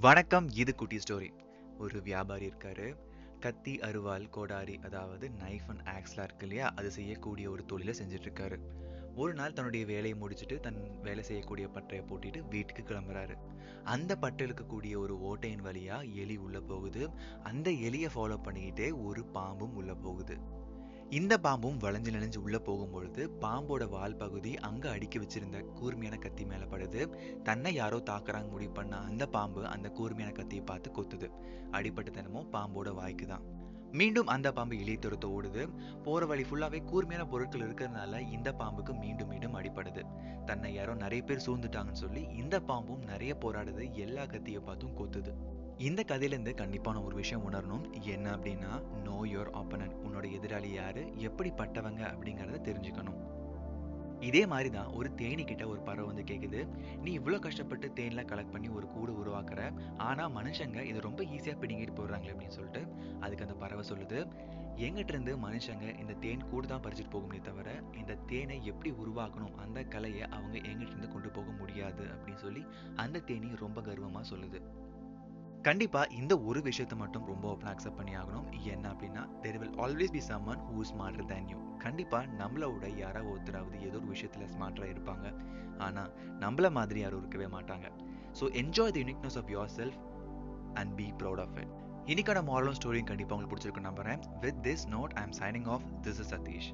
வணக்கம் இது குட்டி ஸ்டோரி. ஒரு வியாபாரி இருக்காரு. கத்தி அருவாள் கோடாரி அதாவது நைஃப் அண்ட் ஆக்ஸ்லாம் இருக்கு இல்லையா? அது செய்யக்கூடிய ஒரு தொழிலை செஞ்சுட்டு இருக்காரு ஒரு நாள் தன்னுடைய வேலையை முடிச்சுட்டு தன் வேலை செய்யக்கூடிய பட்டறையை போட்டிட்டு வீட்டுக்கு கிளம்புறாரு. அந்த பட்டை இருக்கக்கூடிய ஒரு ஓட்டையின் வழியா எலி உள்ள போகுது. அந்த எலியை ஃபாலோ பண்ணிக்கிட்டே ஒரு பாம்பும் உள்ள போகுது. இந்த பாம்பும் வளைஞ்சு நெளிஞ்சு உள்ள போகும்பொழுது பாம்போட வால் பகுதி அங்க அடுக்கி வச்சிருந்த கூர்மையான கத்தி மேல படுது. தன்னை யாரோ தாக்குறாங்க முடிவு பண்ண அந்த பாம்பு அந்த கூர்மையான கத்தியை பார்த்து கொத்துது. அடிப்பட்ட தினமும் பாம்போட வாய்க்கு தான் மீண்டும் அந்த பாம்பு இலையை துரத்த ஓடுது. போற வழி ஃபுல்லாவே கூர்மையான பொருட்கள் இருக்கிறதுனால இந்த பாம்புக்கு மீண்டும் மீண்டும் அடிப்படுது தன்னை யாரோ நிறைய பேர் சூழ்ந்துட்டாங்கன்னு சொல்லி இந்த பாம்பும் நிறைய போராடுது. எல்லா கத்தியை பார்த்தும் கொத்துது. இந்த கதையிலேருந்து கண்டிப்பான ஒரு விஷயம் உணரணும். என்ன அப்படின்னா நோ யோர் ஆப்பனன் உன்னோட எதிராளி யாரு? எப்படிப்பட்டவங்க அப்படிங்கிறத தெரிஞ்சுக்கணும். இதே மாதிரி தான் ஒரு தேனிக்கிட்ட கிட்ட ஒரு பறவை வந்து கேக்குது. நீ இவ்வளோ கஷ்டப்பட்டு தேன்லாம் கலெக்ட் பண்ணி ஒரு கூடு உருவாக்குற. ஆனா மனுஷங்க இதை ரொம்ப ஈஸியா பிடிங்கிட்டு போடுறாங்களே அப்படின்னு சொல்லிட்டு அதுக்கு அந்த பறவை சொல்லுது. எங்கிட்ட இருந்து மனுஷங்க இந்த தேன் கூடு தான் பறிச்சுட்டு போக முடியும் தவிர இந்த தேனை எப்படி உருவாக்கணும்? அந்த கலையை அவங்க எங்கிட்ட இருந்து கொண்டு போக முடியாது அப்படின்னு சொல்லி அந்த தேனி ரொம்ப கர்வமா சொல்லுது. கண்டிப்பா இந்த ஒரு விஷயத்தை மட்டும் ரொம்ப ஓப்பனாக அக்செப்ட் பண்ணி ஆகணும். என்ன அப்படின்னா there will always be someone who smarter than you கண்டிப்பா நம்மளோட யாராவது ஒருத்தராவது ஏதோ ஒரு விஷயத்துல ஸ்மார்ட்டரா இருப்பாங்க. ஆனா நம்மள மாதிரி யாரும் இருக்கவே மாட்டாங்க. So enjoy the uniqueness of yourself and be proud of it இன்னைக்கான மாரலும் ஸ்டோரியும் கண்டிப்பா உங்களுக்கு பிடிச்சிருக்கு நம்புறேன். With this note I am signing off this is Sathish